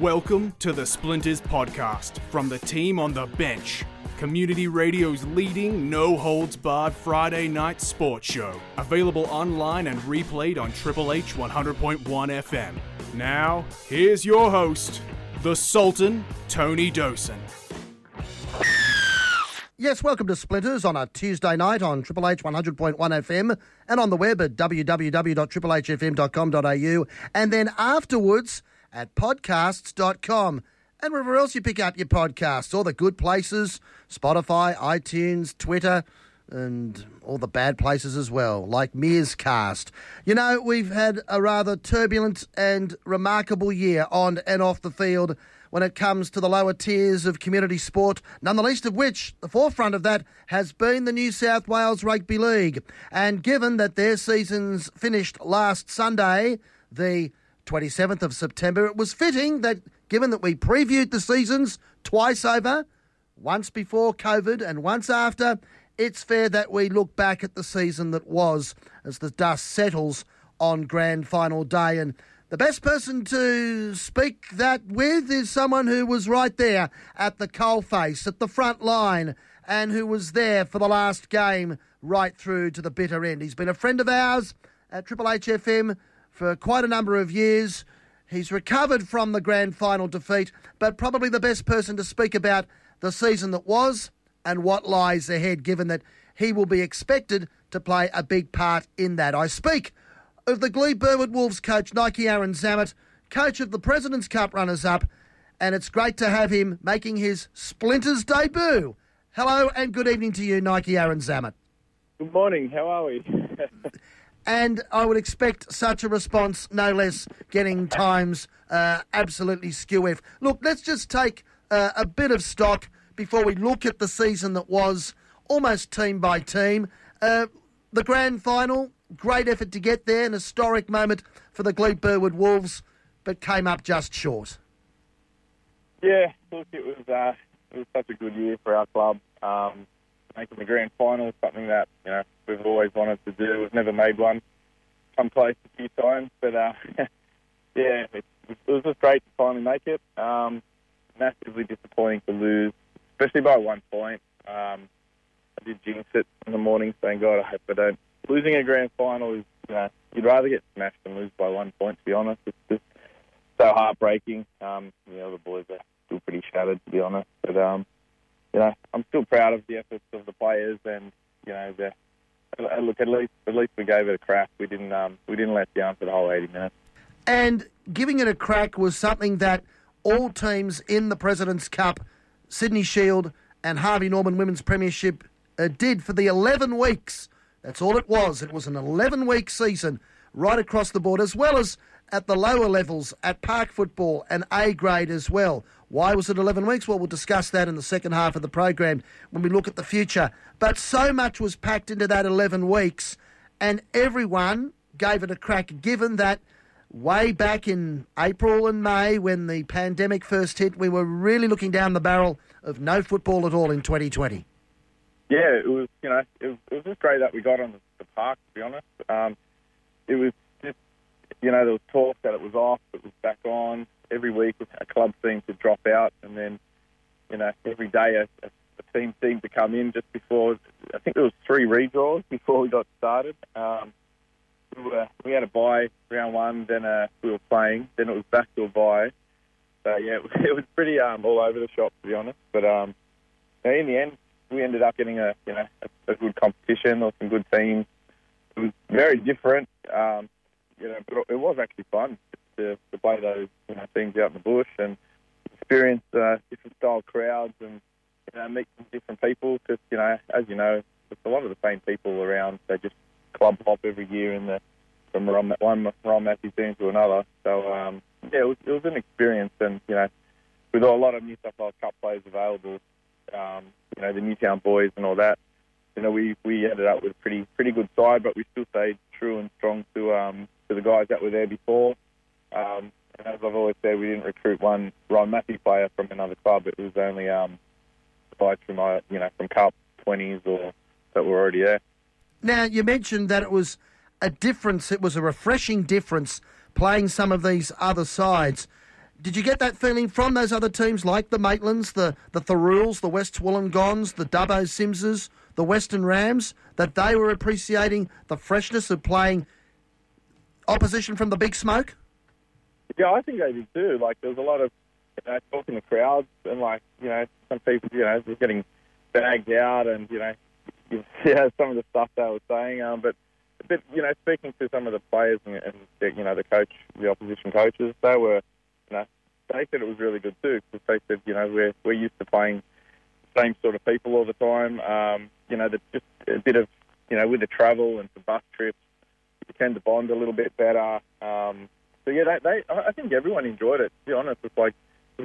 Welcome to the Splinters podcast from the team on the bench. Community Radio's leading, no holds barred Friday night sports show. Available online and replayed on Triple H 100.1 FM. Now, here's your host, the Sultan, Tony Dosen. Yes, welcome to Splinters on a Tuesday night on Triple H 100.1 FM and on the web at www.triplehfm.com.au and then afterwards at podcasts.com and wherever else you pick up your podcasts, all the good places, Spotify, iTunes, Twitter, and all the bad places as well, like Mears Cast. You know, we've had a rather turbulent and remarkable year on and off the field when it comes to the lower tiers of community sport, none the least of which, the forefront of that, has been the New South Wales Rugby League. And given that their seasons finished last Sunday, the 27th of September, it was fitting that, given that we previewed the seasons twice over, once before COVID and once after, it's fair that we look back at the season that was as the dust settles on grand final day. And the best person to speak that with is someone who was right there at the coalface, at the front line, and who was there for the last game right through to the bitter end. He's been a friend of ours at Triple HFM for quite a number of years. He's recovered from the grand final defeat, but probably the best person to speak about the season that was and what lies ahead, given that he will be expected to play a big part in that. I speak of the Glebe Burwood Wolves coach, Nike Aaron Zammit, coach of the President's Cup runners up, and it's great to have him making his Splinters debut. Hello and good evening to you, Nike Aaron Zammit. Good morning. How are we? and I would expect such a response, no less, getting times uh, absolutely skew. Look, let's just take uh, a bit of stock before we look at the season that was, almost team by team. Uh, the grand final, great effort to get there, an historic moment for the Glebe Burwood Wolves, but came up just short. Yeah, look, it was uh, it was such a good year for our club. Um, making the grand final is something that you know we've always wanted to do. We've never made one. Come close a few times, but uh, yeah, it, it, was just great to finally make it. Um, massively disappointing to lose, especially by one point. Um, I did jinx it in the morning, saying, "God, I hope I don't." Losing a grand final is, you know, you'd rather get smashed than lose by one point. To be honest, it's just so heartbreaking. Um, you know, the boys are still pretty shattered, to be honest. But um, you know, I'm still proud of the efforts of the players, and you know, the, look at least at least we gave it a crack. We didn't um, we didn't let down for the whole 80 minutes. And giving it a crack was something that all teams in the President's Cup, Sydney Shield, and Harvey Norman Women's Premiership uh, did for the 11 weeks. That's all it was. It was an 11 week season right across the board, as well as at the lower levels at park football and A grade as well. Why was it 11 weeks? Well, we'll discuss that in the second half of the program when we look at the future. But so much was packed into that 11 weeks, and everyone gave it a crack, given that way back in April and May when the pandemic first hit, we were really looking down the barrel of no football at all in 2020. Yeah, it was, you know, it was, it was just great that we got on the, the park, to be honest. Um, it was just, you know, there was talk that it was off, it was back on every week a club seemed to drop out, and then you know every day a, a team seemed to come in just before. I think there was three redraws before we got started. Um, we, were, we had a bye round one, then uh, we were playing, then it was back to a bye. So yeah, it was, it was pretty um, all over the shop to be honest. But um, in the end, we ended up getting a you know a, a good competition or some good teams. It was very different, um, you know, but it was actually fun to, to play those you know, teams out in the bush and experience uh, different style crowds and you know, meet some different people. Because you know, as you know, it's a lot of the same people around. They just club hop every year in the from one Ron Massey team to another. So um, yeah, it was, it was an experience, and you know, with a lot of New South Wales Cup players available, um, you know, the Newtown boys and all that. You know, we, we ended up with a pretty pretty good side, but we still stayed true and strong to um, to the guys that were there before. Um, and as I've always said, we didn't recruit one Ron Massey player from another club. It was only um, guys from uh, you know from Cup twenties or that were already there. Now you mentioned that it was a difference. It was a refreshing difference playing some of these other sides. Did you get that feeling from those other teams like the Maitlands, the, the Thirrouls, the West Wollongongs, the Dubbo CYMSes, the Western Rams, that they were appreciating the freshness of playing opposition from the big smoke? Yeah, I think they did too. Like, there was a lot of you know, talking to crowds, and like, you know, some people, you know, were getting bagged out, and you know, yeah, some of the stuff they were saying. Um, but, but you know, speaking to some of the players and, and you know, the coach, the opposition coaches, they were, you know, they said it was really good too because they said, you know, we're we're used to playing the same sort of people all the time. Um, you know, that just a bit of, you know, with the travel and the bus trips, you tend to bond a little bit better. Um, so yeah, they, they, I think everyone enjoyed it. To be honest, it's like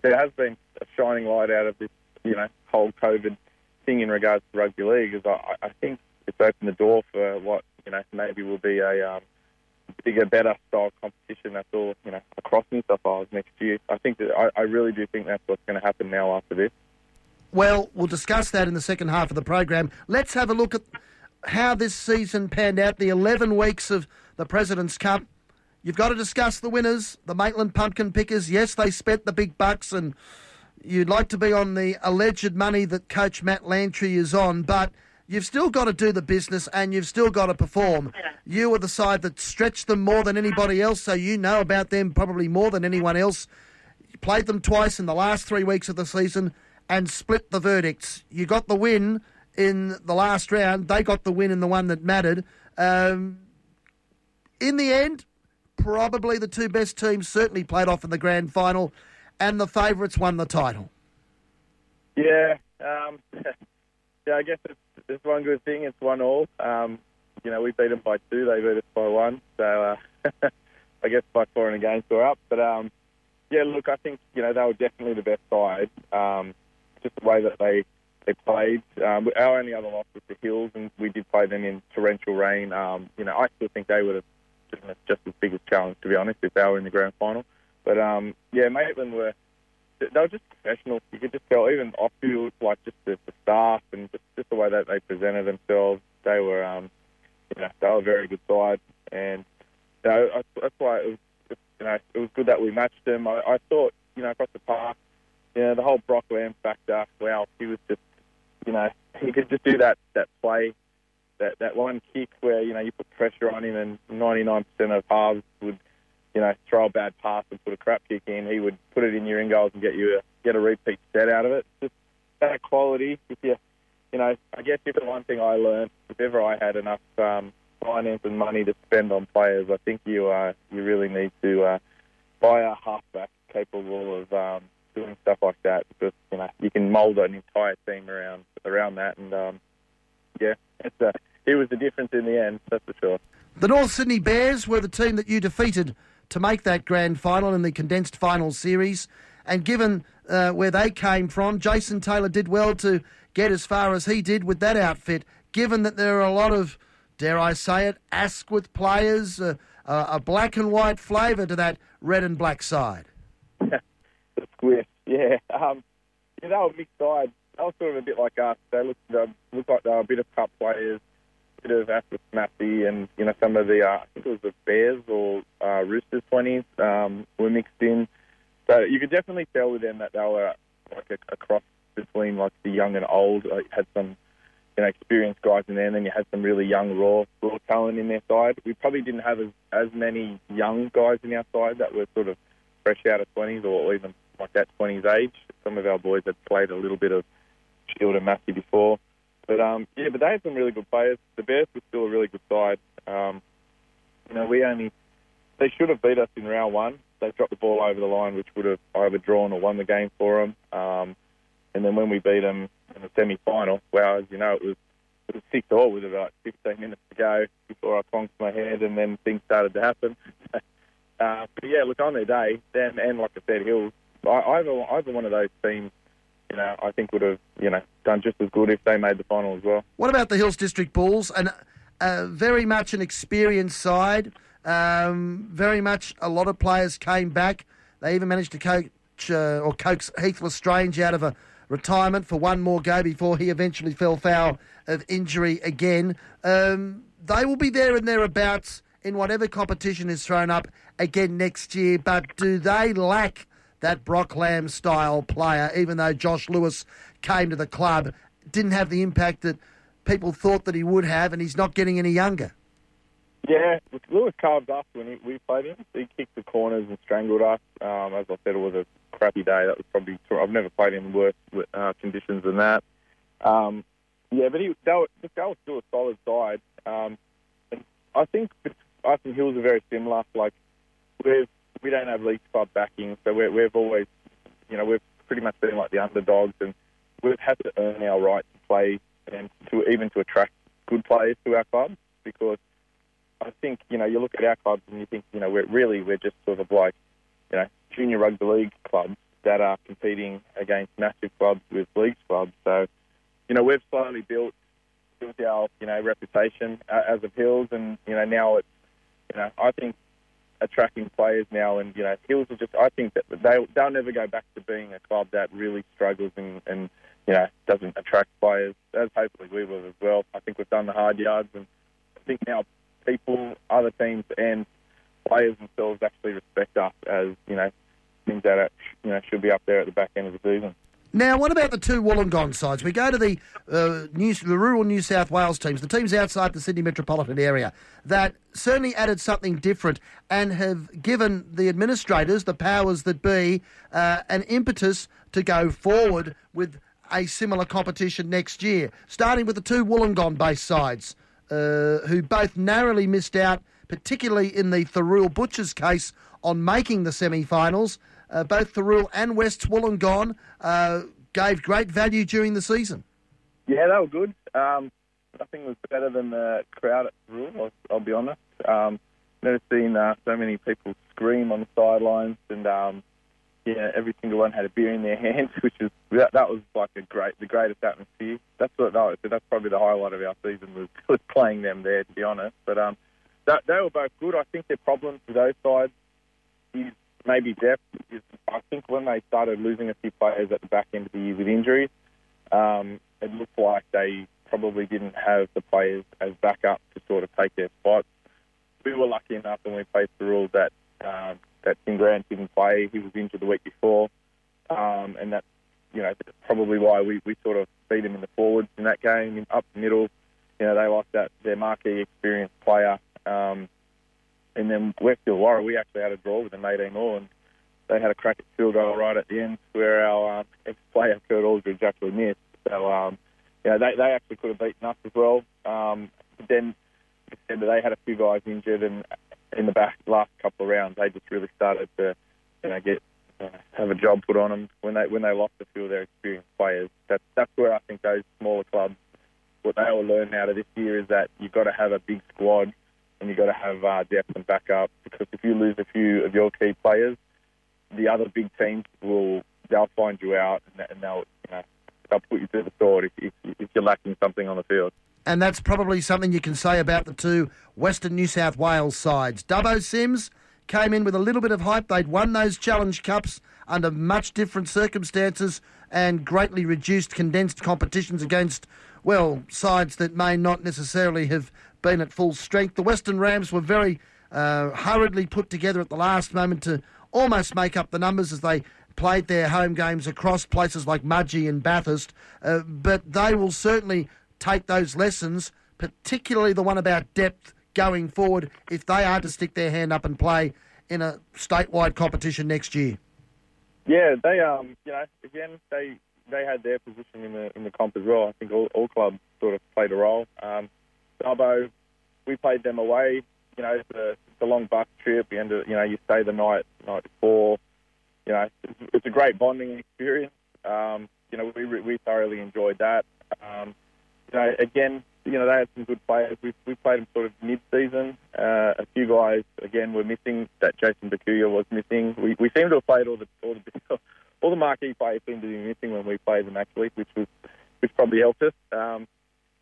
there has been a shining light out of this, you know, whole COVID thing in regards to rugby league. Is I, I think it's opened the door for what you know maybe will be a um, bigger, better style competition. That's all you know across New South Wales next year. I think that I, I really do think that's what's going to happen now after this. Well, we'll discuss that in the second half of the program. Let's have a look at how this season panned out. The 11 weeks of the President's Cup. You've got to discuss the winners, the Maitland Pumpkin Pickers. Yes, they spent the big bucks, and you'd like to be on the alleged money that Coach Matt Lantry is on, but you've still got to do the business and you've still got to perform. You were the side that stretched them more than anybody else, so you know about them probably more than anyone else. You played them twice in the last three weeks of the season and split the verdicts. You got the win in the last round. They got the win in the one that mattered. Um, in the end, probably the two best teams certainly played off in the grand final, and the favourites won the title. Yeah, um, yeah. I guess it's, it's one good thing. It's one all. Um, you know, we beat them by two. They beat us by one. So uh, I guess by four in a game, we're up. But um, yeah, look, I think you know they were definitely the best side. Um, just the way that they they played. Um, our only other loss was the Hills, and we did play them in torrential rain. Um, you know, I still think they would have given us just as big a challenge, to be honest, if they were in the grand final. But um, yeah, Maitland were they were just professional. You could just tell, even off field, like just the, the staff and just, just the way that they presented themselves. They were, um, you know, they were a very good side, and you know, that's why it was, you know, it was good that we matched them. I, I thought, you know, across the park, you know, the whole Brock Lamb factor. Wow, he was just, you know, he could just do that that play, that that one kick where you know you put pressure on him, and 99% of halves would you know, throw a bad pass and put a crap kick in, he would put it in your in goals and get you a, get a repeat set out of it. Just that quality. If you, you know, I guess if the one thing I learned, if ever I had enough um, finance and money to spend on players, I think you uh, you really need to uh, buy a halfback capable of um, doing stuff like that because you know you can mould an entire team around around that, and um, yeah, it's a, it was the difference in the end, that's for sure. The North Sydney Bears were the team that you defeated to make that grand final in the condensed final series. And given uh, where they came from, Jason Taylor did well to get as far as he did with that outfit, given that there are a lot of, dare I say it, Asquith players, uh, uh, a black and white flavour to that red and black side. the Squish, yeah. Um, yeah, they were mixed sides. They were sort of a bit like us. They looked, they looked like they were a bit of cup players bit of Massey and you know some of the uh, I think it was the Bears or uh, Roosters twenties um, were mixed in. So you could definitely tell with them that they were like a, a cross between like the young and old. Like, had some you know experienced guys in there, and then you had some really young raw raw talent in their side. We probably didn't have as, as many young guys in our side that were sort of fresh out of twenties or even like that twenties age. Some of our boys had played a little bit of Shield and Massey before. But um, yeah, but they had some really good players. The Bears were still a really good side. Um, you know, we only they should have beat us in round one. They dropped the ball over the line, which would have either drawn or won the game for them. Um, and then when we beat them in the semi-final, well, as you know, it was it was six all with about 15 minutes to go before I conked my head, and then things started to happen. uh, but yeah, look on their day, then and like I said, Hills, either either one of those teams you know, I think would have, you know, done just as good if they made the final as well. What about the Hills District Bulls? And uh, very much an experienced side. Um, very much a lot of players came back. They even managed to coach uh, or coax Heath L'Estrange out of a retirement for one more go before he eventually fell foul of injury again. Um, they will be there and thereabouts in whatever competition is thrown up again next year. But do they lack that Brock Lamb style player, even though Josh Lewis came to the club, didn't have the impact that people thought that he would have, and he's not getting any younger. Yeah, Lewis carved us when he, we played him. He kicked the corners and strangled us. Um, as I said, it was a crappy day. That was probably I've never played in worse uh, conditions than that. Um, yeah, but he they were, they still a solid side. Um, I think us and Hills are very similar. Like we've we don't have league club backing, so we we've always, you know, we've pretty much been like the underdogs, and we've had to earn our right to play and to even to attract good players to our club because I think you know you look at our clubs and you think you know we're really we're just sort of like you know junior rugby league clubs that are competing against massive clubs with league clubs. So you know we've slowly built built our you know reputation uh, as a Hills, and you know now it's you know I think attracting players now, and you know Hills are just I think that they they'll never go back to being a club that really struggles and and you know doesn't attract players as hopefully we will as well. I think we've done the hard yards, and I think now people, other teams, and players themselves actually respect us as you know things that are, you know should be up there at the back end of the season. Now, what about the two Wollongong sides? We go to the, uh, New, the rural New South Wales teams, the teams outside the Sydney metropolitan area, that certainly added something different and have given the administrators, the powers that be, uh, an impetus to go forward with a similar competition next year, starting with the two Wollongong based sides. Uh, who both narrowly missed out, particularly in the Thirroul Butchers case, on making the semi finals. Uh, both Thirroul and West Wollongong uh, gave great value during the season. Yeah, they were good. Um, nothing was better than the crowd at Thirroul, I'll, I'll be honest. Um, never seen uh, so many people scream on the sidelines and um, yeah, every single one had a beer in their hands, which is that, that was like a great, the greatest atmosphere. That's what that was. That's probably the highlight of our season was, was playing them there, to be honest. But um, that, they were both good. I think their problem for those sides is maybe depth. I think when they started losing a few players at the back end of the year with injuries, um, it looked like they probably didn't have the players as backup to sort of take their spots. We were lucky enough when we played the rules that um, that Tim Grant didn't play. He was injured the week before, um, and that's you know probably why we, we sort of beat him in the forwards in that game. Up the middle, you know they lost that their marquee experienced player, um, and then West Illawarra we actually had a draw with them 18 all, and they had a crack at field goal right at the end where our uh, ex-player Kurt Aldridge actually missed. So um, know they they actually could have beaten us as well. Um, but then they had a few guys injured, and in the back last couple of rounds, they just really started to, you know, get uh, have a job put on them when they when they lost a few of their experienced players. That's that's where I think those smaller clubs, what they will learn out of this year is that you've got to have a big squad and you've got to have uh, depth and backup because if you lose a few of your key players, the other big teams will they'll find you out and they'll you know they'll put you to the sword if, if, if you're lacking something on the field and that's probably something you can say about the two Western New South Wales sides. Dubbo CYMS came in with a little bit of hype. They'd won those Challenge Cups under much different circumstances and greatly reduced condensed competitions against, well, sides that may not necessarily have been at full strength. The Western Rams were very uh, hurriedly put together at the last moment to almost make up the numbers as they played their home games across places like Mudgee and Bathurst. Uh, but they will certainly take those lessons, particularly the one about depth going forward, if they are to stick their hand up and play in a statewide competition next year? Yeah, they um, you know, again, they they had their position in the in the comp as well. I think all, all clubs sort of played a role. Um, Dubbo, we played them away. You know, the the long bus trip. You end, you know, you stay the night night before. You know, it's, it's a great bonding experience. Um, you know, we we thoroughly enjoyed that. Um, you know, again, you know, they had some good players. We, we played them sort of mid-season. Uh, a few guys, again, were missing. That Jason Bakuya was missing. We, we seem to have played all the all the all the marquee players seem to be missing when we played them actually, which was which probably helped us. Um,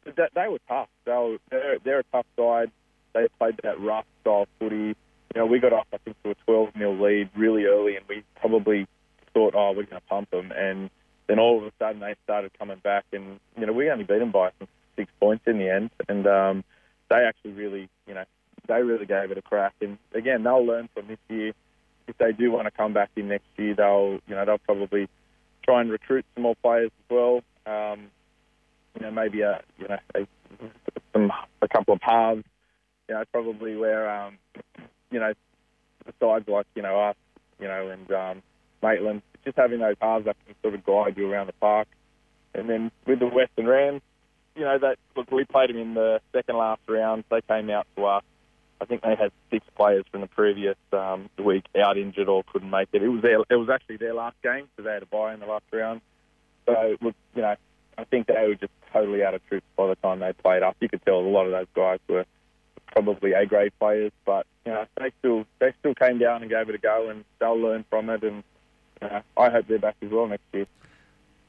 that, they were tough. They were, they're, they're a tough side. They played that rough style footy. You know, we got off I think to a 12 nil lead really early, and we probably thought, oh, we're going to pump them, and then all of a sudden they started coming back, and you know we only beat them by six points in the end, and um, they actually really, you know, they really gave it a crack. And again, they'll learn from this year. if they do want to come back in next year, they'll you know they'll probably try and recruit some more players as well. Um, you know, maybe a you know a, some a couple of halves. You know, probably where um, you know besides like you know us, you know, and um, Maitland, just having those halves that can sort of guide you around the park. And then with the Western Rams, you know, that look, we played them in the second last round. They came out to us. I think they had six players from the previous um, week out injured or couldn't make it. It was their, it was actually their last game, so they had a bye in the last round. So, you know, I think they were just totally out of troops by the time they played up. You could tell a lot of those guys were probably A grade players, but you know, they still they still came down and gave it a go, and they'll learn from it. And you know, I hope they're back as well next year.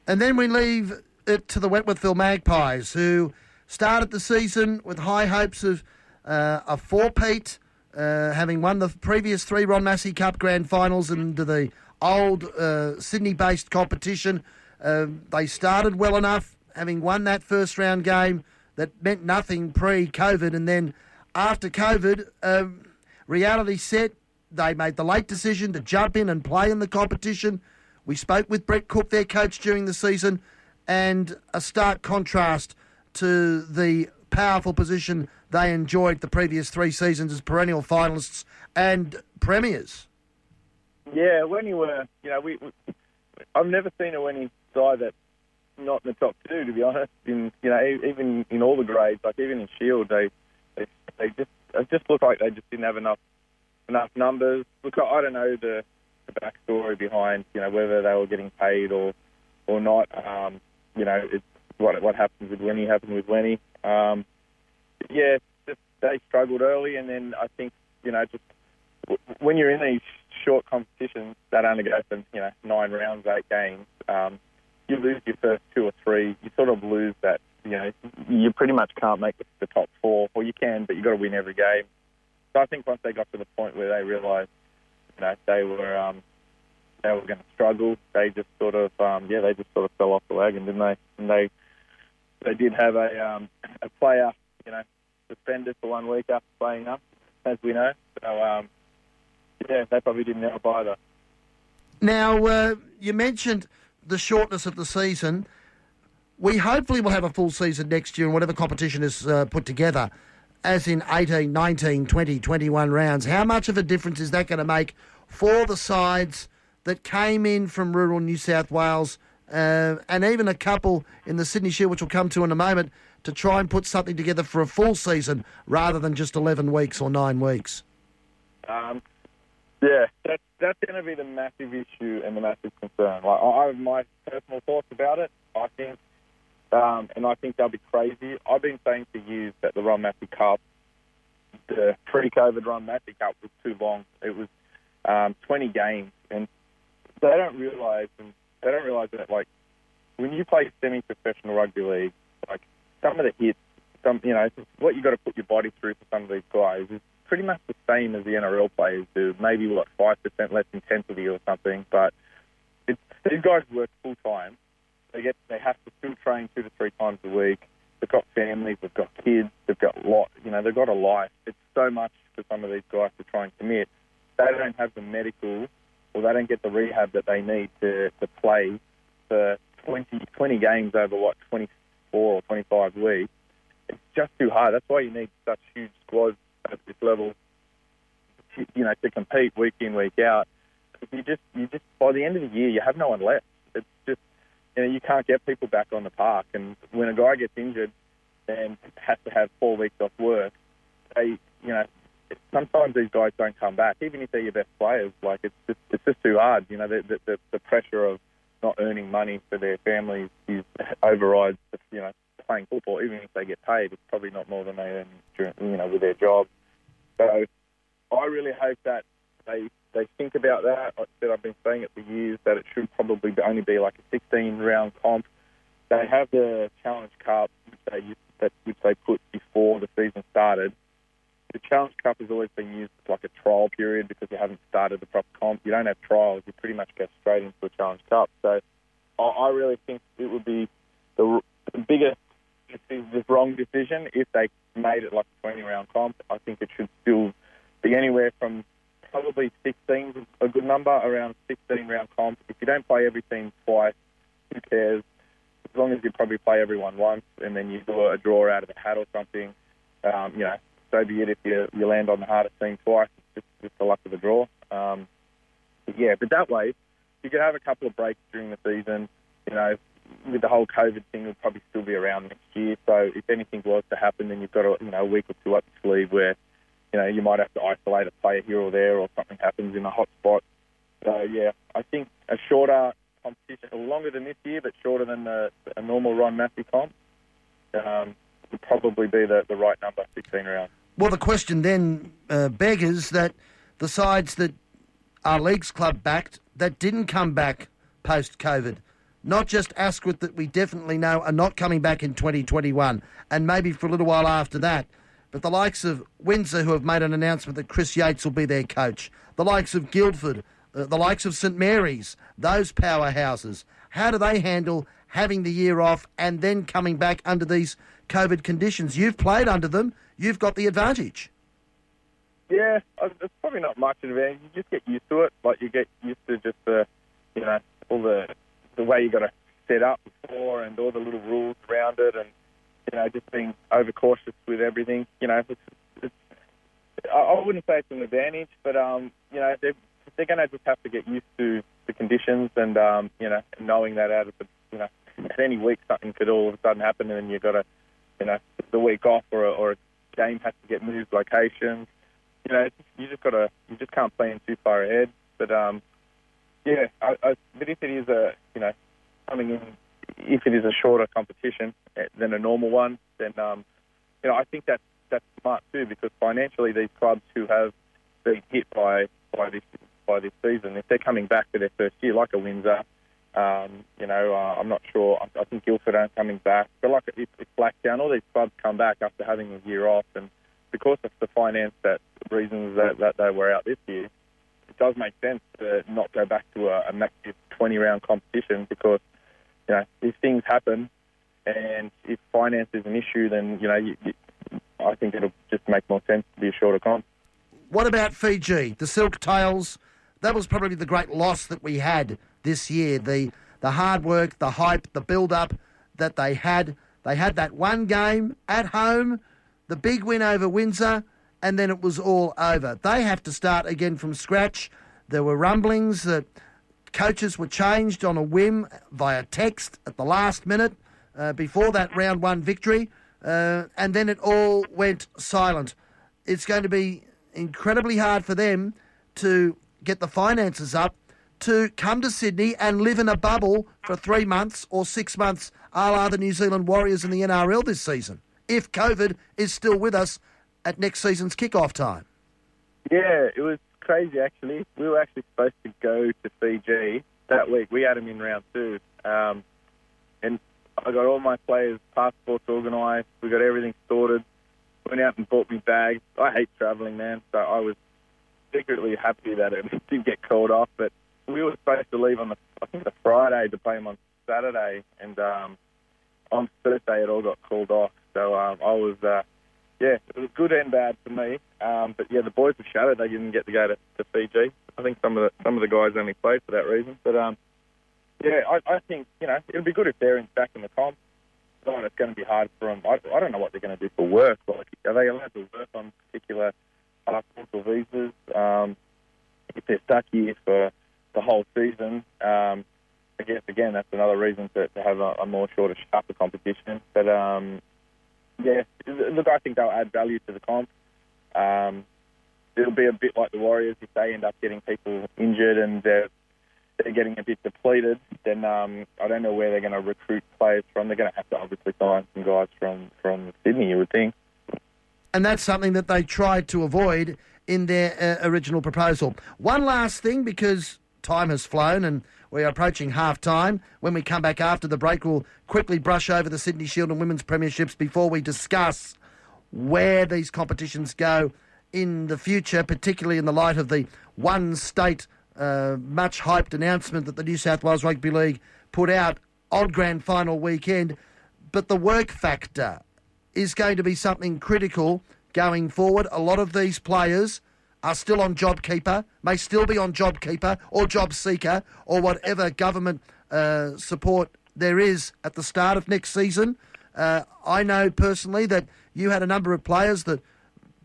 And then we leave it to the Wentworthville Magpies, who started the season with high hopes of uh, a four-peat, uh, having won the previous three Ron Massey Cup grand finals into the old uh, Sydney-based competition. Uh, they started well enough, having won that first round game that meant nothing pre-COVID, and then after COVID, um, reality set. They made the late decision to jump in and play in the competition. We spoke with Brett Cook, their coach, during the season, and a stark contrast to the powerful position they enjoyed the previous three seasons as perennial finalists and premiers. Yeah, when you were, you know, we, we I've never seen a winning side that's not in the top two, to be honest. In you know, even in all the grades, like even in Shield, they they, they just it just looked like they just didn't have enough enough numbers. Look, I don't know the, the backstory behind you know whether they were getting paid or or not. Um, you know, it's what what happens with Lenny happened with Lenny. Um, yeah, just, they struggled early, and then I think you know just when you're in these short competitions that only go for you know nine rounds, eight games, um, you lose your first two or three. You sort of lose that. You know, you pretty much can't make the top four, or you can, but you've got to win every game. So I think once they got to the point where they realised, you know, they were um, they were going to struggle, they just sort of um, yeah, they just sort of fell off the wagon, didn't they? And they they did have a um, a player, you know, suspended for one week after playing up, as we know. So um, yeah, they probably didn't help either. Now uh, you mentioned the shortness of the season. We hopefully will have a full season next year, and whatever competition is uh, put together as in 18, 19, 20, 21 rounds. How much of a difference is that going to make for the sides that came in from rural New South Wales uh, and even a couple in the Sydney Shield, which we'll come to in a moment, to try and put something together for a full season rather than just 11 weeks or nine weeks? Um, yeah, that's, that's going to be the massive issue and the massive concern. Like, I have my personal thoughts about it. I think um, and I think they'll be crazy. I've been saying for years that the Ron Massey Cup, the pre-COVID Ron Massey Cup, was too long. It was um, 20 games, and they don't realise, and they don't realise that like when you play semi-professional rugby league, like some of the hits, some you know what you got to put your body through for some of these guys is pretty much the same as the NRL players do. Maybe what five percent less intensity or something, but it's, these guys work full time they get they have to still train two to three times a week. They've got families, they've got kids, they've got lot. You know, they've got a life. It's so much for some of these guys to try and commit. They don't have the medical or they don't get the rehab that they need to, to play for 20, 20 games over what 24 or 25 weeks. It's just too hard. That's why you need such huge squads at this level. You know, to compete week in week out. You just you just by the end of the year you have no one left. It's just you know, you can't get people back on the park. And when a guy gets injured and has to have four weeks off work, they, you know, sometimes these guys don't come back, even if they're your best players. Like it's just, it's just too hard. You know, the, the, the pressure of not earning money for their families is overrides, you know, playing football. Even if they get paid, it's probably not more than they earn, during, you know, with their job. So I really hope that they they think about that. Like I said, I've been saying it for years that it should probably only be like a 16 round comp. They have the Challenge Cup, which they, that, which they put before the season started. The Challenge Cup has always been used as like a trial period because you haven't started the proper comp. You don't have trials. You pretty much go straight into a Challenge Cup. So I, I really think it would be the, the biggest the wrong decision if they made it like a 20 round comp. I think it should still be anywhere from probably 16 a good number, around 16 round comp. If you don't play every team twice, who cares? As long as you probably play everyone once and then you do a draw out of the hat or something, um, you know, so be it if you, you land on the hardest team twice. It's just, just the luck of the draw. Um, but yeah, but that way, you could have a couple of breaks during the season. You know, with the whole COVID thing, it'll probably still be around next year. So if anything was to happen, then you've got a, you know a week or two up the sleeve where you know you might have to isolate a player here or there, or something happens in a hot spot. So yeah, I think a shorter competition, longer than this year, but shorter than the, a normal Ron Massey comp, um, would probably be the, the right number, 16 rounds. Well, the question then uh, beggars that the sides that are Leagues Club backed that didn't come back post COVID, not just Asquith that we definitely know are not coming back in 2021, and maybe for a little while after that, but the likes of Windsor who have made an announcement that Chris Yates will be their coach, the likes of Guildford, uh, the likes of St Mary's, those powerhouses. How do they handle having the year off and then coming back under these COVID conditions? You've played under them, you've got the advantage. Yeah, uh, it's probably not much advantage. You just get used to it. Like you get used to just the, you know, all the the way you got to set up before and all the little rules around it, and you know, just being overcautious with everything. You know, it's, it's, I wouldn't say it's an advantage, but um, you know, they're they're going to just have to get used to the conditions and um, you know, knowing that out of the, you know, at any week something could all of a sudden happen, and you've got to, you know, the week off or a, or a game has to get moved locations you know, you just gotta, you just can't plan too far ahead. But um, yeah, I, I, but if it is a, you know, coming in, if it is a shorter competition eh, than a normal one, then um, you know, I think that's that's smart too because financially these clubs who have been hit by by this by this season, if they're coming back for their first year, like a Windsor, um, you know, uh, I'm not sure. I, I think Guildford aren't coming back, but like if, if Blacktown, all these clubs come back after having a year off, and because of the finance that reasons that, that they were out this year, does make sense to not go back to a, a massive 20 round competition because, you know, if things happen and if finance is an issue, then, you know, you, you, I think it'll just make more sense to be a shorter comp. What about Fiji? The Silktails, that was probably the great loss that we had this year. The, the hard work, the hype, the build up that they had. They had that one game at home, the big win over Windsor and then it was all over. They have to start again from scratch. There were rumblings that coaches were changed on a whim via text at the last minute uh, before that round one victory, uh, and then it all went silent. It's going to be incredibly hard for them to get the finances up to come to Sydney and live in a bubble for three months or six months, a la the New Zealand Warriors in the NRL this season. If COVID is still with us at next season's kickoff time. Yeah, it was crazy actually. We were actually supposed to go to Fiji that week. We had them in round two. Um, and I got all my players' passports organised. We got everything sorted. Went out and bought me bags. I hate travelling, man. So I was secretly happy that it did get called off. But we were supposed to leave on the, I think the Friday to play them on Saturday. And um, on Thursday it all got called off. So um, I was uh, yeah, it was good and bad for me. Um, but yeah, the boys were shattered. They didn't get to go to, to Fiji. I think some of the some of the guys only played for that reason. But um, yeah, I, I think you know it would be good if they're in, back in the comp. But it's going to be hard for them. I, I don't know what they're going to do for work. Like, are they allowed to work on particular passports or visas? Um, if they're stuck here for the whole season, um, I guess again that's another reason to, to have a, a more shorter, sharper competition. But um, yeah, look, I think they'll add value to the comp. Um, it'll be a bit like the Warriors if they end up getting people injured and they're, they're getting a bit depleted. Then um, I don't know where they're going to recruit players from. They're going to have to obviously find some guys from from Sydney, you would think. And that's something that they tried to avoid in their uh, original proposal. One last thing, because time has flown and we are approaching half time. When we come back after the break, we'll quickly brush over the Sydney Shield and Women's Premierships before we discuss where these competitions go in the future, particularly in the light of the one state uh, much hyped announcement that the New South Wales Rugby League put out on grand final weekend. But the work factor is going to be something critical going forward. A lot of these players are still on JobKeeper, may still be on JobKeeper or JobSeeker or whatever government uh, support there is at the start of next season. Uh, I know personally that you had a number of players that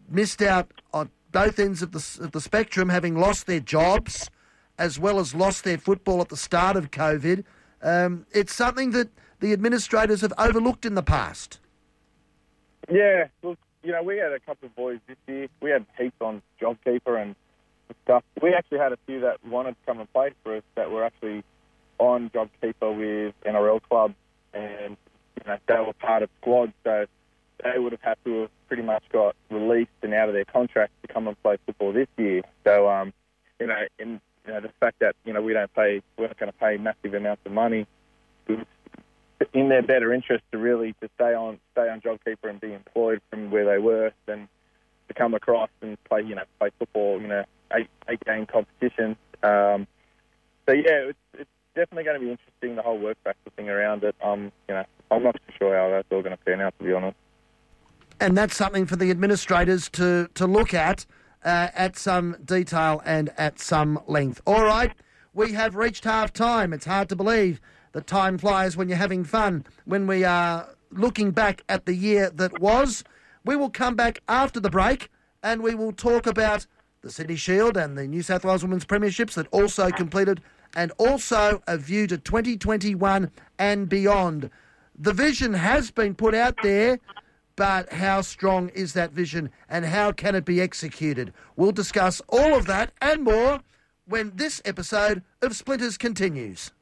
missed out on both ends of the, of the spectrum, having lost their jobs as well as lost their football at the start of COVID. Um, it's something that the administrators have overlooked in the past. Yeah, look, you know, we had a couple of boys this year. We had heaps on JobKeeper and stuff. We actually had a few that wanted to come and play for us that were actually on JobKeeper with NRL clubs, and you know, they were part of squads, so they would have had to have pretty much got released and out of their contracts to come and play football this year. So, um, you know, in you know, the fact that you know we don't pay, we're not going to pay massive amounts of money. In their better interest to really to stay on, stay on JobKeeper and be employed from where they were than to come across and play, you know, play football, you know, eight eight game competition. Um, so yeah, it's, it's definitely going to be interesting the whole work factor thing around it. Um, you know, I'm not too sure how that's all going to pan out to be honest. And that's something for the administrators to to look at uh, at some detail and at some length. All right, we have reached half time. It's hard to believe that time flies when you're having fun. When we are looking back at the year that was, we will come back after the break and we will talk about the Sydney Shield and the New South Wales Women's Premierships that also completed, and also a view to 2021 and beyond. The vision has been put out there but how strong is that vision and how can it be executed? We'll discuss all of that and more when this episode of Splinters continues.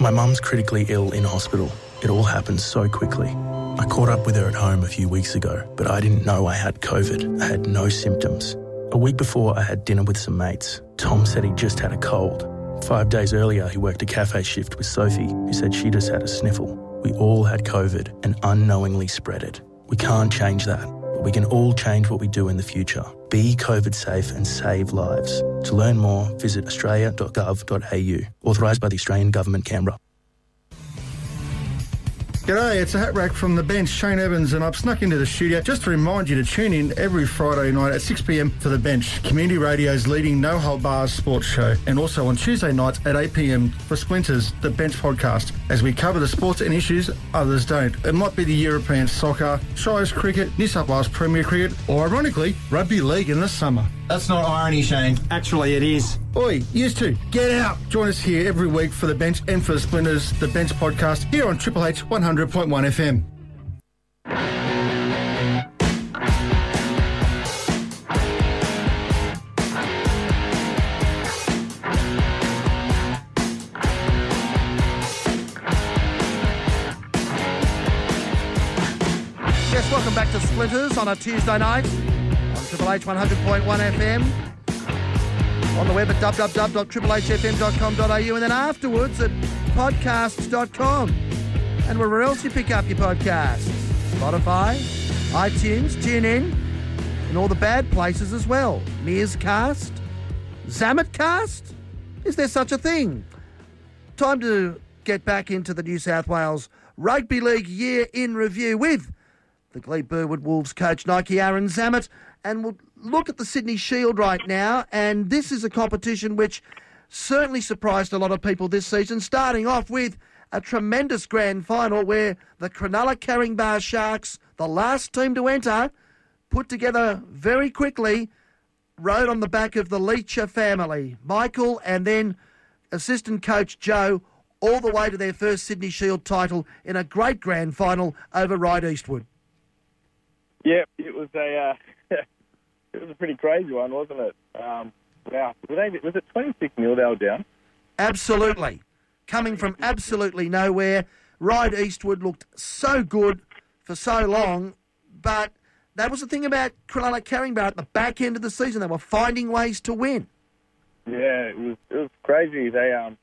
My mum's critically ill in hospital. It all happened so quickly. I caught up with her at home a few weeks ago, but I didn't know I had COVID. I had no symptoms. A week before, I had dinner with some mates. Tom said he just had a cold. Five days earlier, he worked a cafe shift with Sophie, who said she just had a sniffle. We all had COVID and unknowingly spread it. We can't change that, but we can all change what we do in the future. Be COVID safe and save lives. To learn more, visit australia.gov.au. Authorised by the Australian Government, Canberra. G'day, it's a hat rack from the bench, Shane Evans, and I've snuck into the studio just to remind you to tune in every Friday night at 6pm to the bench, Community Radio's leading no hold bars sports show, and also on Tuesday nights at 8pm for Splinters, the bench podcast, as we cover the sports and issues others don't. It might be the European soccer, Shires cricket, New South Wales Premier Cricket, or ironically, rugby league in the summer. That's not irony, Shane. Actually, it is. Oi, used to. get out. Join us here every week for the bench and for the Splinters, the bench podcast here on Triple H 100.1 FM. Yes, welcome back to Splinters on a Tuesday night on Triple H 100.1 FM. On the web at www.triplehfm.com.au and then afterwards at podcasts.com. And wherever else you pick up your podcasts Spotify, iTunes, TuneIn, and all the bad places as well. Mearscast, Zametcast. Is there such a thing? Time to get back into the New South Wales Rugby League year in review with the Glebe Burwood Wolves coach Nike Aaron Zammit, and we'll look at the Sydney Shield right now. And this is a competition which certainly surprised a lot of people this season, starting off with a tremendous grand final where the Cronulla Caringbah Sharks, the last team to enter, put together very quickly, rode on the back of the Leacher family, Michael, and then assistant coach Joe, all the way to their first Sydney Shield title in a great grand final over Ryde Eastwood. Yeah, it was a uh, it was a pretty crazy one, wasn't it? Um, wow, was, they, was it twenty six nil they were down? Absolutely. Coming from absolutely nowhere. Ryde Eastwood looked so good for so long, but that was the thing about Cronulla Caringbah at the back end of the season. They were finding ways to win. Yeah, it was it was crazy. They um,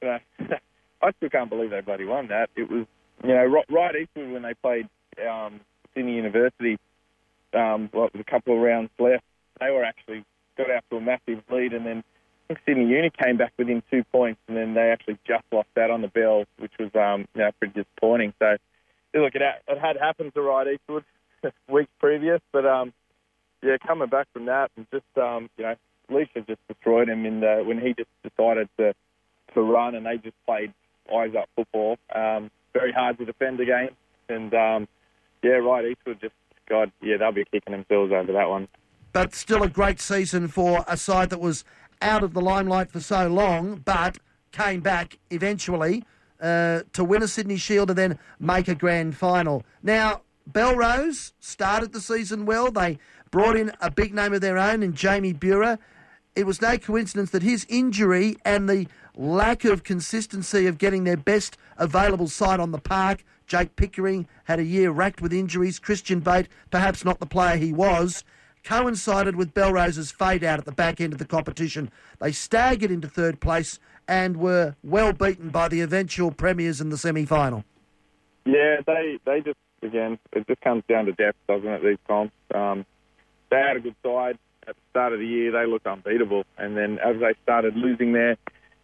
you know, I still can't believe they bloody won that. It was you know right, Ryde Eastwood when they played um, Sydney University. Um, well, a couple of rounds left, they were actually got out to a massive lead, and then I think Sydney Uni came back within two points, and then they actually just lost that on the bell, which was um, you know pretty disappointing. So look, it, it had happened to Ryde Eastwood weeks previous, but um, yeah, coming back from that and just um, you know, Leisha just destroyed him in the, when he just decided to to run and they just played eyes up football. Um, very hard to defend against, and um, yeah, right. Eastwood just God, yeah, they'll be kicking themselves over that one. But still a great season for a side that was out of the limelight for so long, but came back eventually uh, to win a Sydney Shield and then make a grand final. Now, Belrose started the season well. They brought in a big name of their own in Jamie Buhrer. It was no coincidence that his injury and the lack of consistency of getting their best available side on the park. Jake Pickering had a year racked with injuries. Christian Bate, perhaps not the player he was, coincided with Belrose's fade out at the back end of the competition. They staggered into third place and were well beaten by the eventual premiers in the semi final. Yeah, they they just again it just comes down to depth, doesn't it? These comps. Um, they had a good side at the start of the year. They looked unbeatable, and then as they started losing their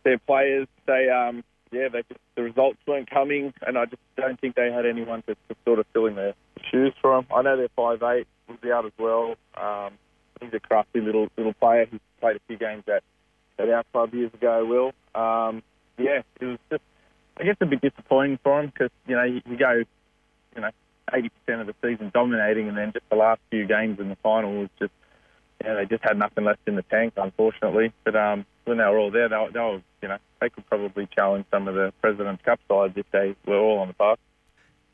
their players, they um, yeah, they just, the results weren't coming, and I just don't think they had anyone to, to sort of fill in their shoes for them. I know they're five eight was out as well. Um, he's a crafty little little player. He's played a few games at at our club years ago. Will um, yeah, it was just I guess a bit disappointing for him because you know you, you go you know eighty percent of the season dominating, and then just the last few games in the final was just yeah they just had nothing left in the tank, unfortunately. But um, when they were all there, they, they were you know they could probably challenge some of the President's Cup sides if they were all on the park.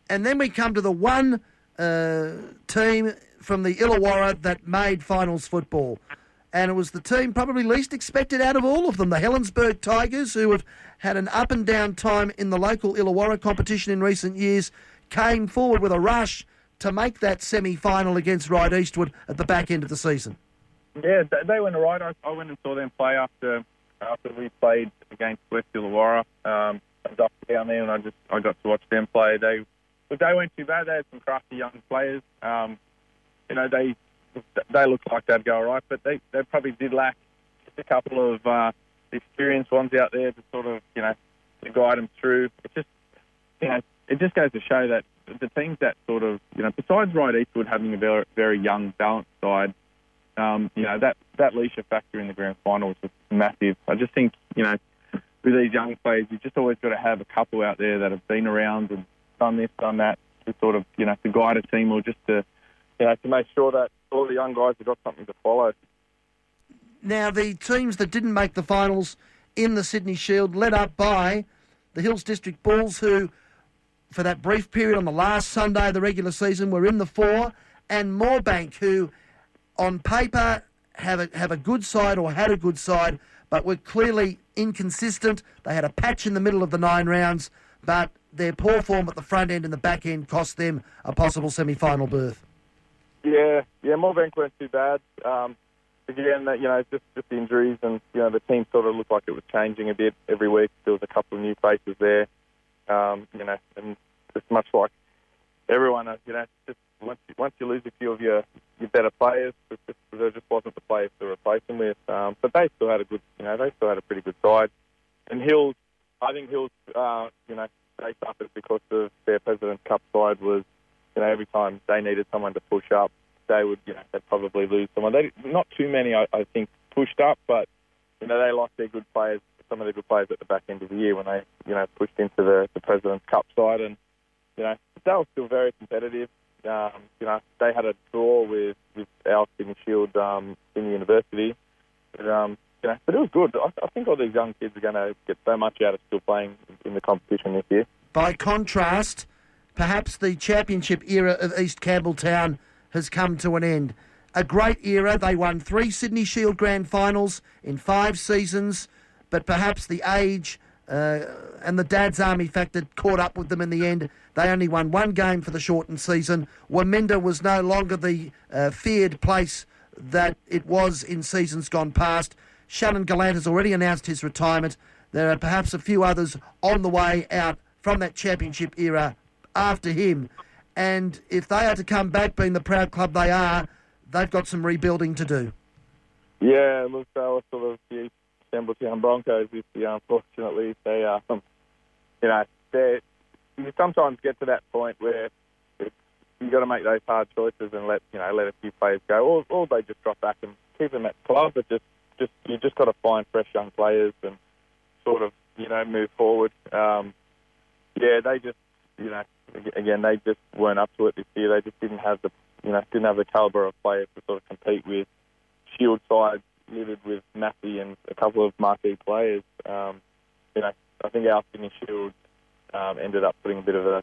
And then we come to the one uh, team from the Illawarra that made finals football. And it was the team probably least expected out of all of them, the Helensburgh Tigers, who have had an up and down time in the local Illawarra competition in recent years, came forward with a rush to make that semi final against Ryde Eastwood at the back end of the season. Yeah, they went all right. I, I went and saw them play after after we played against West Illawarra. Um, I was up down there and I just I got to watch them play. They but they weren't too bad. They had some crafty young players. Um, you know, they they looked like they'd go all right, but they, they probably did lack just a couple of uh, experienced ones out there to sort of, you know, to guide them through. It just, you know, it just goes to show that the teams that sort of, you know, besides Ryde Eastwood having a very, very young, balanced side, um, you know, that, that Leccia factor in the grand final was massive. I just think, you know, with these young players, you've just always got to have a couple out there that have been around and done this, done that, to sort of, you know, to guide a team or just to, you know, to make sure that all the young guys have got something to follow. Now, the teams that didn't make the finals in the Sydney Shield, led up by the Hills District Bulls, who, for that brief period on the last Sunday of the regular season, were in the four, and Moorebank, who, on paper, have a, have a good side or had a good side, but were clearly inconsistent. They had a patch in the middle of the nine rounds, but their poor form at the front end and the back end cost them a possible semi final berth. Yeah, yeah, Moorebank weren't too bad. Um, again, you know, just just injuries and you know the team sort of looked like it was changing a bit every week. There was a couple of new faces there, um, you know, and just much like everyone, uh, you know, just once you, once you lose a few of your your better players, there just wasn't the players to replace them with. Um, but they still had a good, you know, they still had a pretty good side. And Hills, I think Hills, uh, you know, they suffered because of their President's Cup side was you know, every time they needed someone to push up, they would, you know, they'd probably lose someone. They not too many, I, I think, pushed up, but you know, they lost their good players, some of their good players at the back end of the year when they, you know, pushed into the, the President's Cup side, and you know, they were still very competitive. Um, you know, they had a draw with with our Sydney Shield um, in the university, but, um, you know, but it was good. I, I think all these young kids are going to get so much out of still playing in the competition this year. By contrast, perhaps the championship era of East Campbelltown has come to an end. A great era. They won three Sydney Shield Grand Finals in five seasons, but perhaps the age uh, and the Dad's Army factor caught up with them in the end. They only won one game for the shortened season. Waminda was no longer the uh, feared place that it was in seasons gone past. Shannon Gallant has already announced his retirement. There are perhaps a few others on the way out from that championship era after him. And if they are to come back being the proud club they are, they've got some rebuilding to do. Yeah, look, they were sort of Campbelltown Broncos this year, unfortunately. They, um, you know, they you sometimes get to that point where you got to make those hard choices and let you know let a few players go, or, or they just drop back and keep them at club. But just just you just got to find fresh young players and sort of you know move forward. Um, yeah, they just you know again they just weren't up to it this year. They just didn't have the you know didn't have the caliber of players to sort of compete with Shield sides littered with Matthew and a couple of marquee players. Um, you know, I think our Sydney Shield um, ended up putting a bit of a,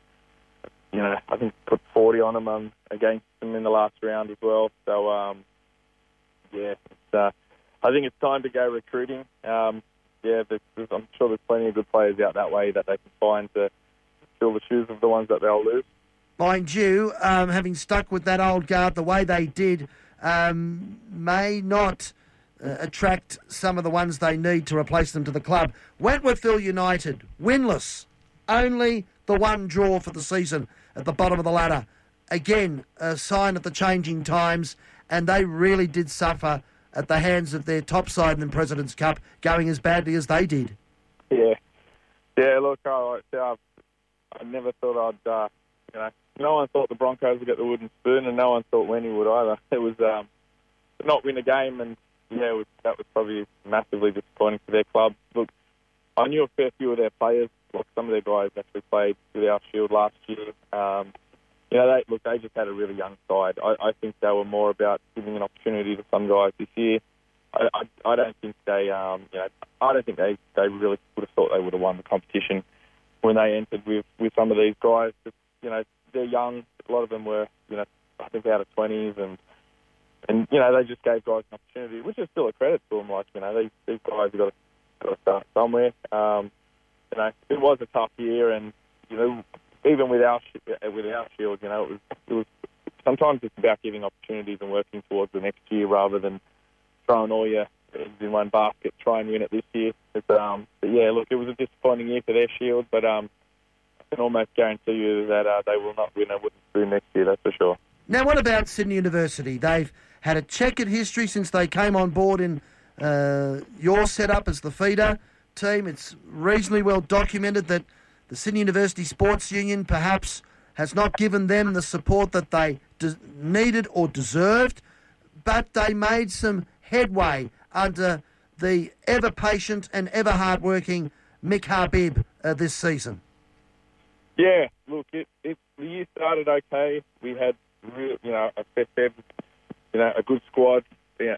you know, I think put 40 on them um, against them in the last round as well. So, um, yeah, it's, uh, I think it's time to go recruiting. Um, yeah, there's, there's, I'm sure there's plenty of good players out that way that they can find to fill the shoes of the ones that they'll lose. Mind you, um, having stuck with that old guard the way they did, um, may not uh, attract some of the ones they need to replace them to the club. Wentworthville United, winless, only the one draw for the season at the bottom of the ladder. Again, a sign of the changing times, and they really did suffer at the hands of their top side in the President's Cup, going as badly as they did. Yeah, yeah. Look, I, I, never thought I'd, uh, you know, no one thought the Broncos would get the wooden spoon, and no one thought Wenny would either. It was um, not win a game, and yeah, was, that was probably massively disappointing for their club. Look, I knew a fair few of their players. Like some of their guys actually played with our Shield last year. Um, you know, they look, they just had a really young side. I, I think they were more about giving an opportunity to some guys this year. I, I, I don't think they, um, you know, I don't think they, they really would have thought they would have won the competition when they entered with, with some of these guys. You know, they're young. A lot of them were, you know, I think out of twenties, and and you know they just gave guys an opportunity, which is still a credit to them. Like you know, these these guys have got to, got to start somewhere. Um, you know, it was a tough year, and you know, even with our with our shield, you know, it was it was sometimes it's about giving opportunities and working towards the next year rather than throwing all your eggs in one basket, try and win it this year. But, um, but yeah, look, it was a disappointing year for their shield, but um, I can almost guarantee you that uh, they will not win a wooden spoon next year. That's for sure. Now, what about Sydney University? They've had a checkered history since they came on board in uh, your setup as the feeder team. It's reasonably well documented that the Sydney University Sports Union perhaps has not given them the support that they de- needed or deserved, but they made some headway under the ever patient and ever hard-working Mick Habib uh, this season. Yeah, look, it, it, the year started okay. We had, real, you know, a fair, you know, a good squad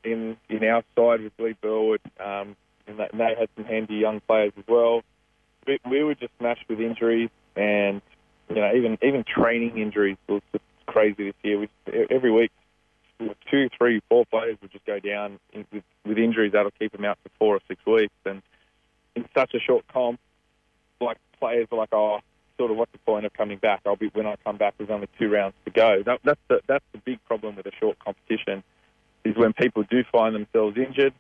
in in our side with Glebe Burwood, um, and, that, and they had some handy young players as well. We, we were just smashed with injuries, and you know, even even training injuries was just crazy this year. We, every week, two, three, four players would just go down with, with injuries that'll keep them out for four or six weeks, and in such a short comp, like players are like, oh, sort of what's the point of coming back? I'll be when I come back. There's only two rounds to go. That, that's the that's the big problem with a short competition, is when people do find themselves injured,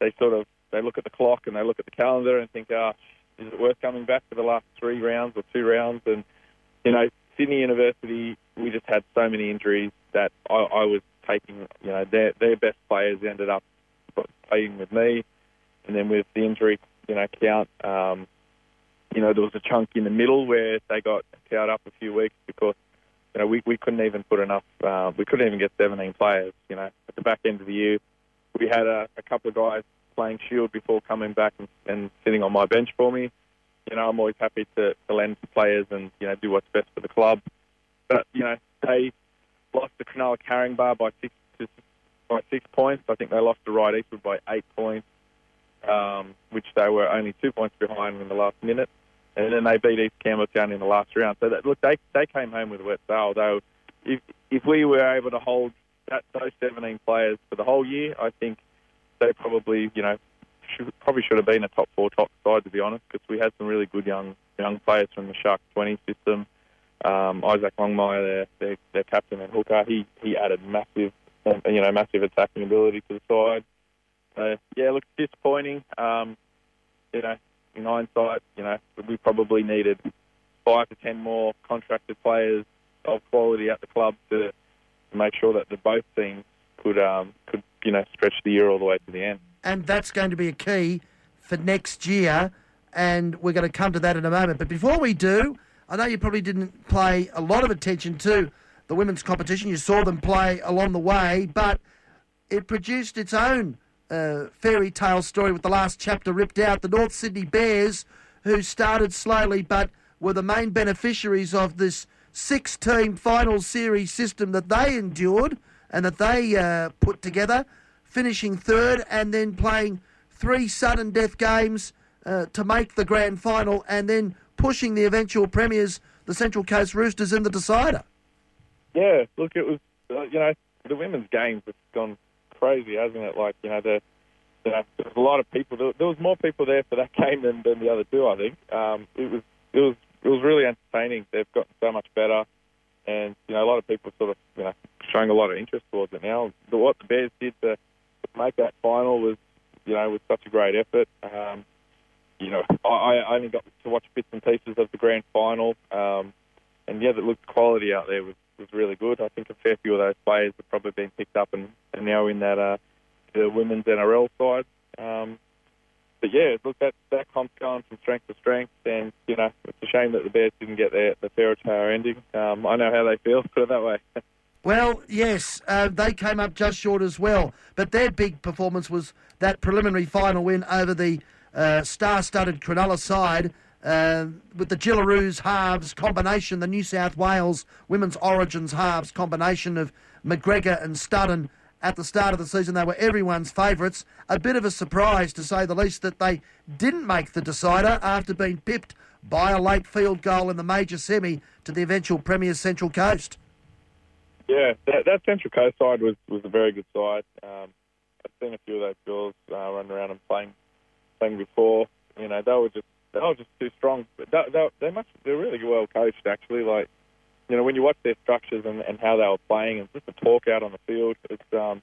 they sort of they look at the clock and they look at the calendar and think, ah, oh, is it worth coming back for the last three rounds or two rounds? And you know, Sydney University, we just had so many injuries that I, I was taking, you know, their their best players ended up playing with me, and then with the injury, you know, count. Um, you know, there was a chunk in the middle where they got towed up a few weeks because, you know, we, we couldn't even put enough, uh, we couldn't even get 17 players, you know. At the back end of the year, we had a, a couple of guys playing Shield before coming back and, and sitting on my bench for me. You know, I'm always happy to, to lend to players and, you know, do what's best for the club. But, you know, they lost the Cronulla Caringbah by six, by six points. I think they lost to Ryde Eastwood by eight points, um, which they were only two points behind in the last minute and then they beat East Campbelltown in the last round. So that, look, they they came home with a wet sail. Though, if if we were able to hold that, those 17 players for the whole year, I think they probably you know should, probably should have been a top four top side to be honest, because we had some really good young young players from the Shark 20 system. Um, Isaac Longmire, their, their their captain and hooker, he he added massive you know massive attacking ability to the side. Uh, yeah, look, disappointing. Um, you know, in hindsight, you know, we probably needed five to ten more contracted players of quality at the club to, make sure that the both teams could um, could you know stretch the year all the way to the end. And that's going to be a key for next year, and we're going to come to that in a moment. But before we do, I know you probably didn't play a lot of attention to the women's competition. You saw them play along the way, but it produced its own uh, fairy tale story with the last chapter ripped out. The North Sydney Bears, who started slowly but were the main beneficiaries of this six team final series system that they endured and that they uh, put together, finishing third and then playing three sudden death games uh, to make the grand final and then pushing the eventual premiers, the Central Coast Roosters, in the decider. Yeah, look, it was, uh, you know, the women's games have gone crazy, hasn't it? Like, you know, the, you there was a lot of people. There, there was more people there for that game than, than the other two, I think. Um, it was, it was, it was really entertaining. They've gotten so much better, and you know, a lot of people sort of, you know, showing a lot of interest towards it now. The, what the Bears did to make that final was, you know, was such a great effort. Um, you know, I, I only got to watch bits and pieces of the grand final, um, and yeah, the looked quality out there was was really good. I think a fair few of those players have probably been picked up and, and now in that uh, the women's NRL side. Um, but yeah, look, that that comp's going from strength to strength, and you know it's a shame that the Bears didn't get their the tale ending. Um, I know how they feel, put it that way. Well, yes, uh, they came up just short as well, but their big performance was that preliminary final win over the uh, star-studded Cronulla side. Uh, with the Jillaroos halves combination, the New South Wales women's origins halves combination of McGregor and Studdon at the start of the season. They were everyone's favourites. A bit of a surprise, to say the least, that they didn't make the decider after being pipped by a late field goal in the major semi to the eventual Premier's Central Coast. Yeah, that, that Central Coast side was, was a very good side. Um, I've seen a few of those girls uh, run around and playing playing before. You know, they were just they were just too strong. But they, they, they must they're really well coached actually. Like you know, when you watch their structures and, and how they were playing and just the talk out on the field, it's um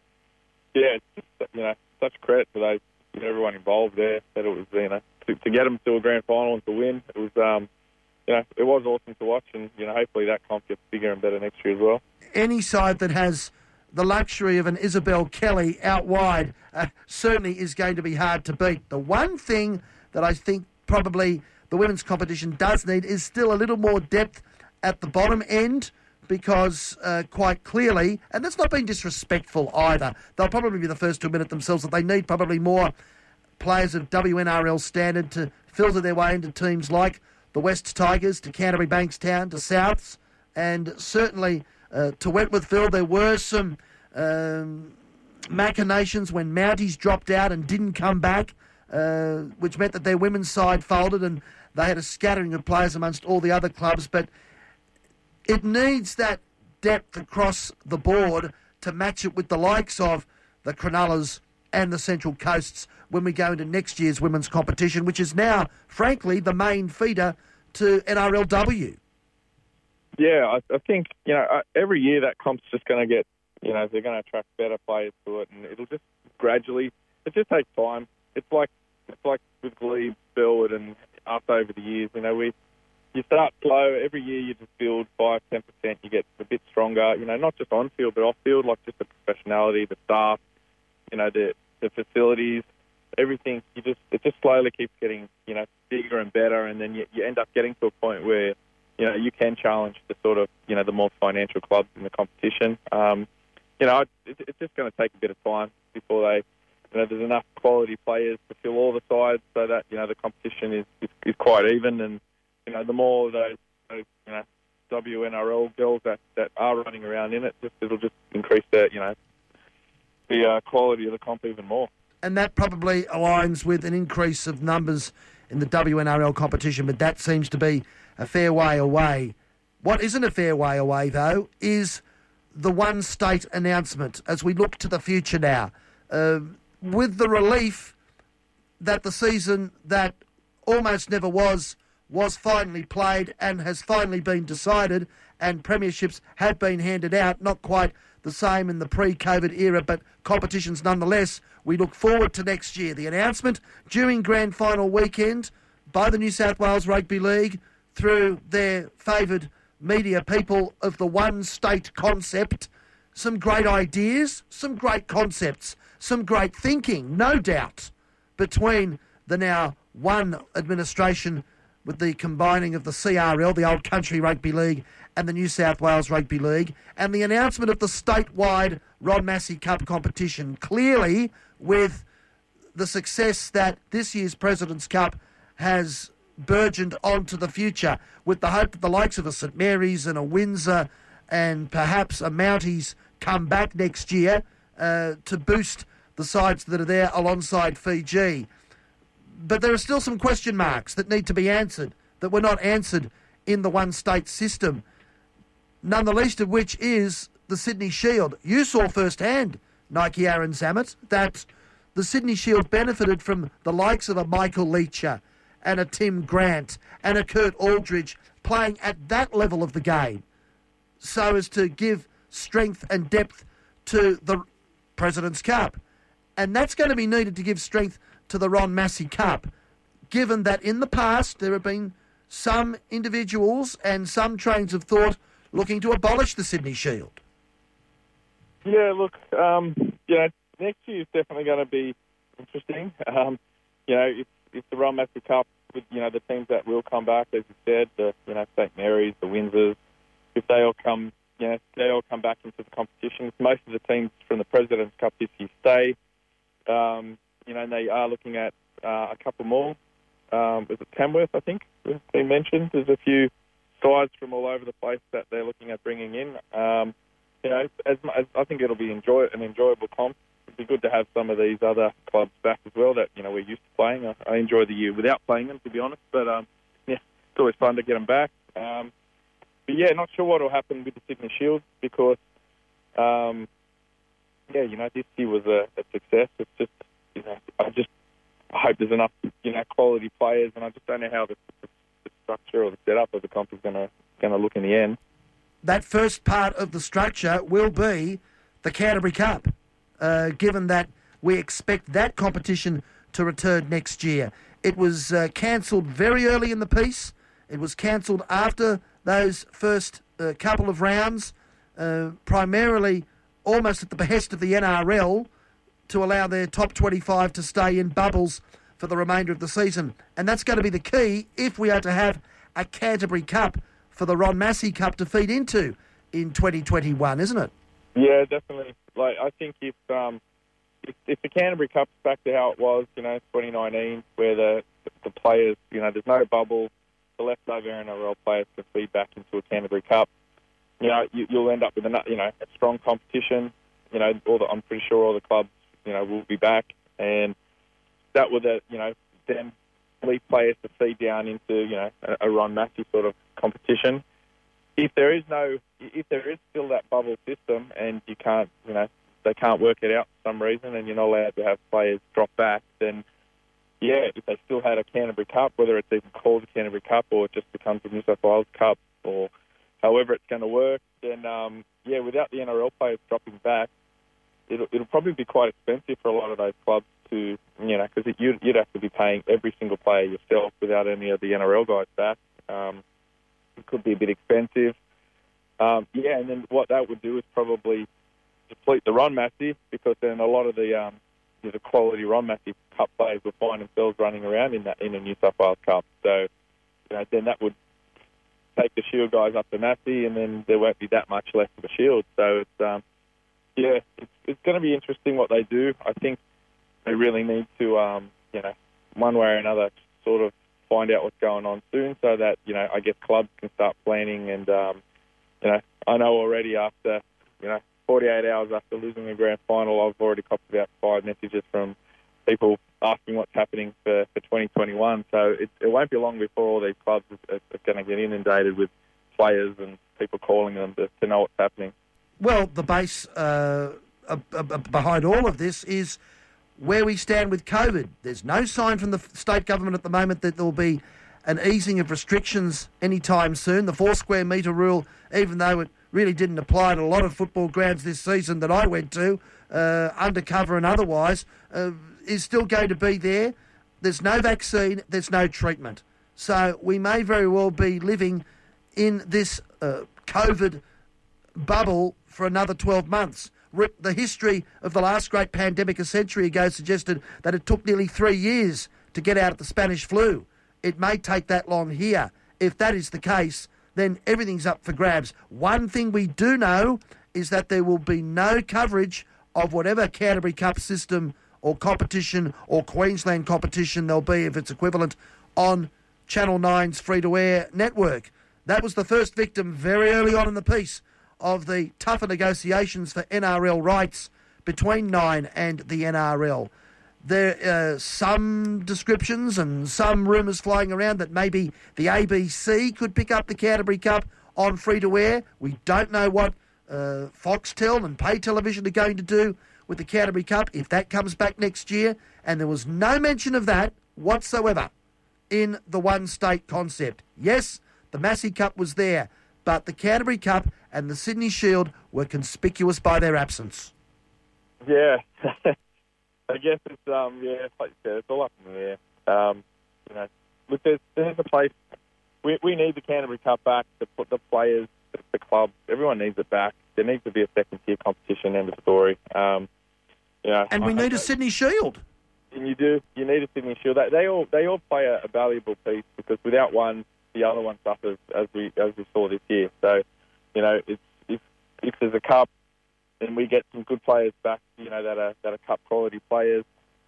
yeah, it's just you know such credit to those know, everyone involved there that it was you know to, to get them to a grand final and to win. It was um you know it was awesome to watch and you know hopefully that comp gets bigger and better next year as well. Any side that has the luxury of an Isabelle Kelly out wide uh, certainly is going to be hard to beat. The one thing that I think probably the women's competition does need is still a little more depth at the bottom end because uh, quite clearly, and that's not being disrespectful either, they'll probably be the first to admit it themselves that they need probably more players of WNRL standard to filter their way into teams like the West Tigers, to Canterbury Bankstown, to Souths, and certainly uh, to Wentworthville. There were some um, machinations when Mounties dropped out and didn't come back, uh, which meant that their women's side folded and they had a scattering of players amongst all the other clubs. But it needs that depth across the board to match it with the likes of the Cronulla's and the Central Coasts when we go into next year's women's competition, which is now, frankly, the main feeder to NRLW. Yeah, I, I think you know uh, every year that comp's just going to get you know they're going to attract better players to it, and it'll just gradually. It just takes time. It's like it's like with Glebe, Burwood, and us over the years. You know, we you start slow. Every year you just build five, ten percent. You get a bit stronger. You know, not just on field but off field, like just the professionality, the staff, you know, the the facilities, everything. You just it just slowly keeps getting you know bigger and better, and then you, you end up getting to a point where you know you can challenge the sort of you know the more financial clubs in the competition. Um, you know, it, it's just going to take a bit of time before they. You know, there's enough quality players to fill all the sides, so that you know the competition is, is, is quite even, and you know the more those, those you know WNRL girls that, that are running around in it, just it'll just increase the you know the uh, quality of the comp even more. And that probably aligns with an increase of numbers in the WNRL competition, but that seems to be a fair way away. What isn't a fair way away, though, is the one state announcement as we look to the future now. Uh, with the relief that the season that almost never was was finally played and has finally been decided, and premierships have been handed out, not quite the same in the pre COVID era, but competitions nonetheless. We look forward to next year. The announcement during grand final weekend by the New South Wales Rugby League through their favoured media people of the one state concept. Some great ideas, some great concepts, some great thinking, no doubt, between the now one administration with the combining of the CRL, the Old Country Rugby League, and the New South Wales Rugby League, and the announcement of the statewide Ron Massey Cup competition. Clearly, with the success that this year's President's Cup has burgeoned onto the future, with the hope that the likes of a St Mary's and a Windsor and perhaps a Mounties come back next year uh, to boost the sides that are there alongside Fiji. But there are still some question marks that need to be answered that were not answered in the one state system. None the least of which is the Sydney Shield. You saw firsthand, Nike Aaron Zammit, that the Sydney Shield benefited from the likes of a Michael Leccia and a Tim Grant and a Kurt Aldridge playing at that level of the game so as to give strength and depth to the President's Cup. And that's going to be needed to give strength to the Ron Massey Cup, given that in the past there have been some individuals and some trains of thought looking to abolish the Sydney Shield. Yeah, look, um, you know, next year is definitely going to be interesting. Um, you know, it's, it's the Ron Massey Cup with, you know, the teams that will come back, as you said, the, you know, St. Mary's, the Windsors, if they all come, you know, they all come back into the competition. Most of the teams from the President's Cup this year stay. Um, you know, and they are looking at uh, a couple more. Um, was it Tamworth, I think, they mentioned? There's a few sides from all over the place that they're looking at bringing in. Um, you know, as, as I think it'll be enjoy an enjoyable comp. It'd be good to have some of these other clubs back as well that you know we're used to playing. I, I enjoy the year without playing them, to be honest. But um, yeah, it's always fun to get them back. Um, but yeah, not sure what will happen with the Sydney Shield because, um, yeah, you know, this year was a, a success. It's just, you know, I just hope there's enough, you know, quality players, and I just don't know how the, the structure or the setup of the comp is going to going to look in the end. That first part of the structure will be the Canterbury Cup, uh, given that we expect that competition to return next year. It was uh, cancelled very early in the piece. It was cancelled after those first uh, couple of rounds, uh, primarily almost at the behest of the NRL to allow their top 25 to stay in bubbles for the remainder of the season. And that's going to be the key if we are to have a Canterbury Cup for the Ron Massey Cup to feed into in 2021, isn't it? Yeah, definitely. Like I think if um, if, if the Canterbury Cup's back to how it was, you know, 2019, where the the players, you know, there's no bubble, the leftover NRL players can feed back into a Canterbury Cup. You know, you, you'll end up with a you know a strong competition. You know, all the, I'm pretty sure all the clubs you know will be back, and that would you know then leave players to feed down into you know a, a Ron Massey sort of competition. If there is no, if there is still that bubble system, and you can't, you know, they can't work it out for some reason, and you're not allowed to have players drop back, then yeah, if they still had a Canterbury Cup, whether it's even called the Canterbury Cup or it just becomes the New South Wales Cup or however it's going to work, then um, yeah, without the NRL players dropping back, it'll, it'll probably be quite expensive for a lot of those clubs to, you know, because you'd, you'd have to be paying every single player yourself without any of the NRL guys back. Um, it could be a bit expensive. Um, yeah, and then what that would do is probably deplete the Ron Massey because then a lot of the um, you know, the quality Ron Massey Cup players will find themselves running around in that in a New South Wales Cup. So, you know, then that would take the Shield guys up to Massey, and then there won't be that much left of a Shield. So it's um, yeah, it's, it's going to be interesting what they do. I think they really need to, um, you know, one way or another, sort of find out what's going on soon, so that you know, I guess clubs can start planning. And um, you know, I know already after you know 48 hours after losing the grand final, I've already copped about five messages from people asking what's happening for, for 2021. So it, it won't be long before all these clubs are, are going to get inundated with players and people calling them to, to know what's happening. Well, the base uh, behind all of this is where we stand with COVID. There's no sign from the state government at the moment that there will be an easing of restrictions anytime soon. The four square metre rule, even though it really didn't apply to a lot of football grounds this season that I went to, uh, undercover and otherwise, uh, is still going to be there. There's no vaccine, there's no treatment. So we may very well be living in this uh, COVID bubble for another 12 months. The history of the last great pandemic a century ago suggested that it took nearly three years to get out of the Spanish flu. it may take that long here. If that is the case, then everything's up for grabs. One thing we do know is that there will be no coverage of whatever Canterbury Cup system or competition or Queensland competition there'll be, if it's equivalent, on Channel 9's free to air network. That was the first victim very early on in the piece of the tougher negotiations for NRL rights between Nine and the NRL. There are uh, some descriptions and some rumours flying around that maybe the ABC could pick up the Canterbury Cup on free to air. We don't know what uh, Foxtel and pay television are going to do with the Canterbury Cup if that comes back next year. And there was no mention of that whatsoever in the one state concept. Yes, the Massey Cup was there, but the Canterbury Cup and the Sydney Shield were conspicuous by their absence. Yeah, I guess it's um yeah, like you said, it's all up in the air. Um, you know, look, there's there's a place. We we need the Canterbury Cup back to put the players, the, the club, everyone needs it back. There needs to be a second tier competition. End of story. Um, know, and we I, need a Sydney Shield. And you do. You need a Sydney Shield. They, they all they all play a, a valuable piece because without one, the other one suffers as we as we saw this year. So, you know, it's, if if there's a cup and we get some good players back, you know, that are that are cup quality players,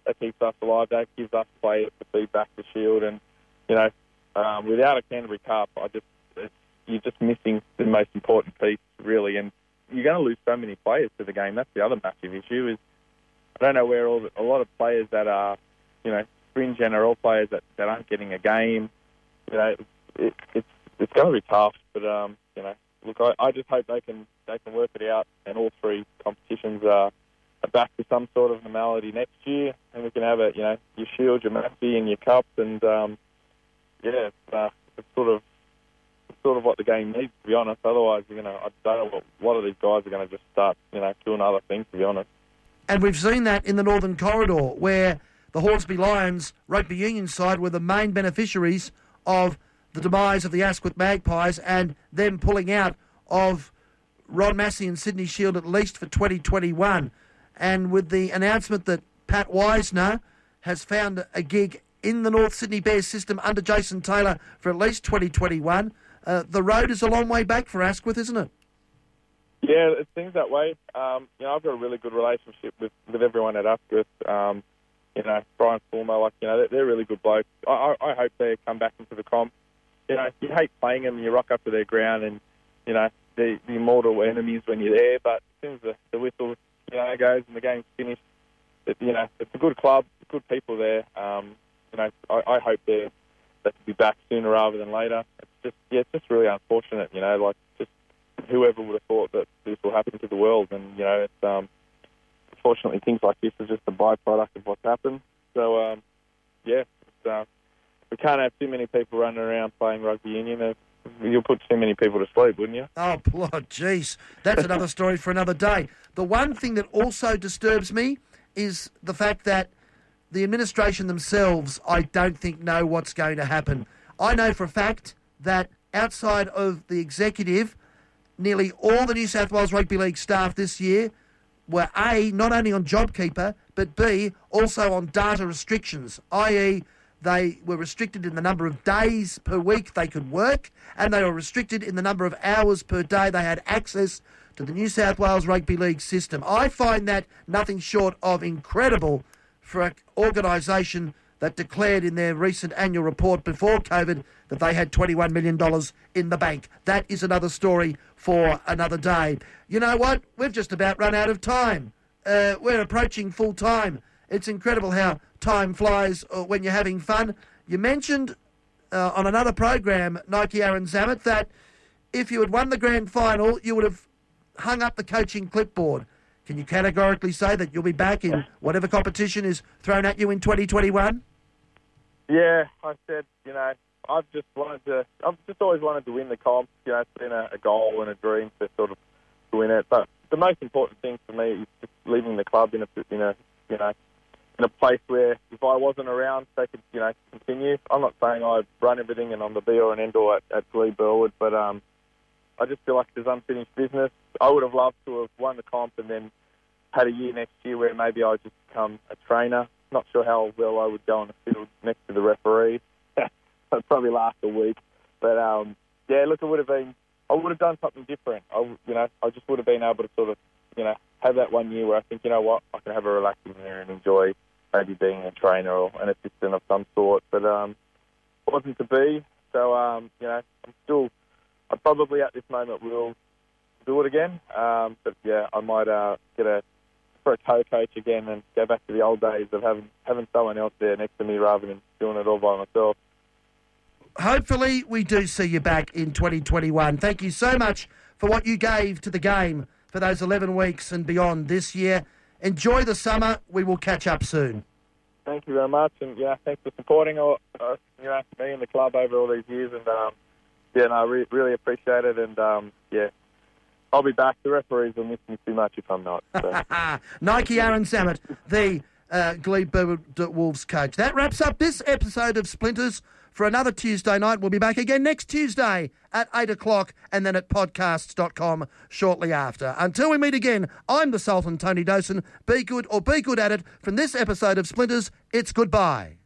that keeps us alive. That gives us players to feed back the Shield. And you know, um, without a Canterbury Cup, I just it's, you're just missing the most important piece, really. And you're going to lose so many players to the game. That's the other massive issue. Is I don't know where all the, a lot of players that are, you know, fringe NRL players that, that aren't getting a game. You know, it, it's it's going to be tough. But um, you know, look, I, I just hope they can they can work it out, and all three competitions are, are back to some sort of normality next year, and we can have it. You know, your Shield, your Massey, and your Cups, and um, yeah, it's, uh, it's sort of sort of what the game needs, to be honest. Otherwise, you know, I don't know what a lot of these guys are going to just start, you know, doing other things, to be honest. And we've seen that in the Northern Corridor, where the Hornsby Lions rugby union side were the main beneficiaries of the demise of the Asquith Magpies and them pulling out of Ron Massey and Sydney Shield at least for 2021. And with the announcement that Pat Wisner has found a gig in the North Sydney Bears system under Jason Taylor for at least 2021, uh, the road is a long way back for Asquith, isn't it? Yeah, it seems that way. Um, you know, I've got a really good relationship with, with everyone at Asquith. Um, you know, Brian Fulmer, like, you know, they're, they're really good blokes. I, I, I hope they come back into the comp. You know, you hate playing them, you rock up to their ground and, you know, the, the mortal enemies when you're there, but as soon as the, the whistle, you know, goes and the game's finished, it, you know, it's a good club, good people there. Um, you know, I, I hope they they can be back sooner rather than later. It's just, yeah, it's just really unfortunate, you know, like just whoever would have thought that this will happen to the world, and you know, it's um, unfortunately things like this are just a byproduct of what's happened. So, um, yeah, uh, we can't have too many people running around playing rugby union. You'll put too many people to sleep, wouldn't you? Oh, blood, jeez. That's another story for another day. The one thing that also disturbs me is the fact that the administration themselves, I don't think, know what's going to happen. I know for a fact that outside of the executive, nearly all the New South Wales Rugby League staff this year were A, not only on JobKeeper, but B, also on data restrictions, i.e., they were restricted in the number of days per week they could work, and they were restricted in the number of hours per day they had access to the New South Wales Rugby League system. I find that nothing short of incredible for an organisation that declared in their recent annual report before COVID that they had $21 million in the bank. That is another story for another day. You know what? We've just about run out of time. Uh, we're approaching full time. It's incredible how time flies uh, when you're having fun. You mentioned uh, on another program, Nike Aaron Zammit, that if you had won the grand final, you would have hung up the coaching clipboard. Can you categorically say that you'll be back in whatever competition is thrown at you in 2021? Yeah, I said, you know, I've just wanted to, I've just always wanted to win the comp. You know, it's been a, a goal and a dream to sort of to win it. But the most important thing for me is just leaving the club in a, in a, you know, in a place where if I wasn't around, they could, you know, continue. I'm not saying I run everything and I'm the be all and end all at, at Glebe Burwood, but um, I just feel like there's unfinished business. I would have loved to have won the comp and then had a year next year where maybe I just become a trainer. Not sure how well I would go on the field next to the referee. probably last a week. But um, yeah, look, it would have been. I would have done something different. I, you know, I just would have been able to sort of, you know, have that one year where I think, you know what, I can have a relaxing year and enjoy maybe being a trainer or an assistant of some sort. But um, it wasn't to be. So um, you know, I'm still. I probably at this moment will do it again. Um, but yeah, I might uh, get a for a co-coach again and go back to the old days of having having someone else there next to me rather than doing it all by myself. Hopefully, we do see you back in 2021. Thank you so much for what you gave to the game for those 11 weeks and beyond this year. Enjoy the summer. We will catch up soon. Thank you very much, and yeah, thanks for supporting all, uh, you know me and the club over all these years, and um, yeah, no, I re- really appreciate it, and um, yeah, I'll be back. The referees will miss me too much if I'm not. So. Nike Aaron Sammut, the uh, Glebe Wolves coach. That wraps up this episode of Splinters for another Tuesday night. We'll be back again next Tuesday at 8 o'clock and then at podcasts.com shortly after. Until we meet again, I'm the Sultan Tony Dawson. Be good or be good at it. From this episode of Splinters, it's goodbye.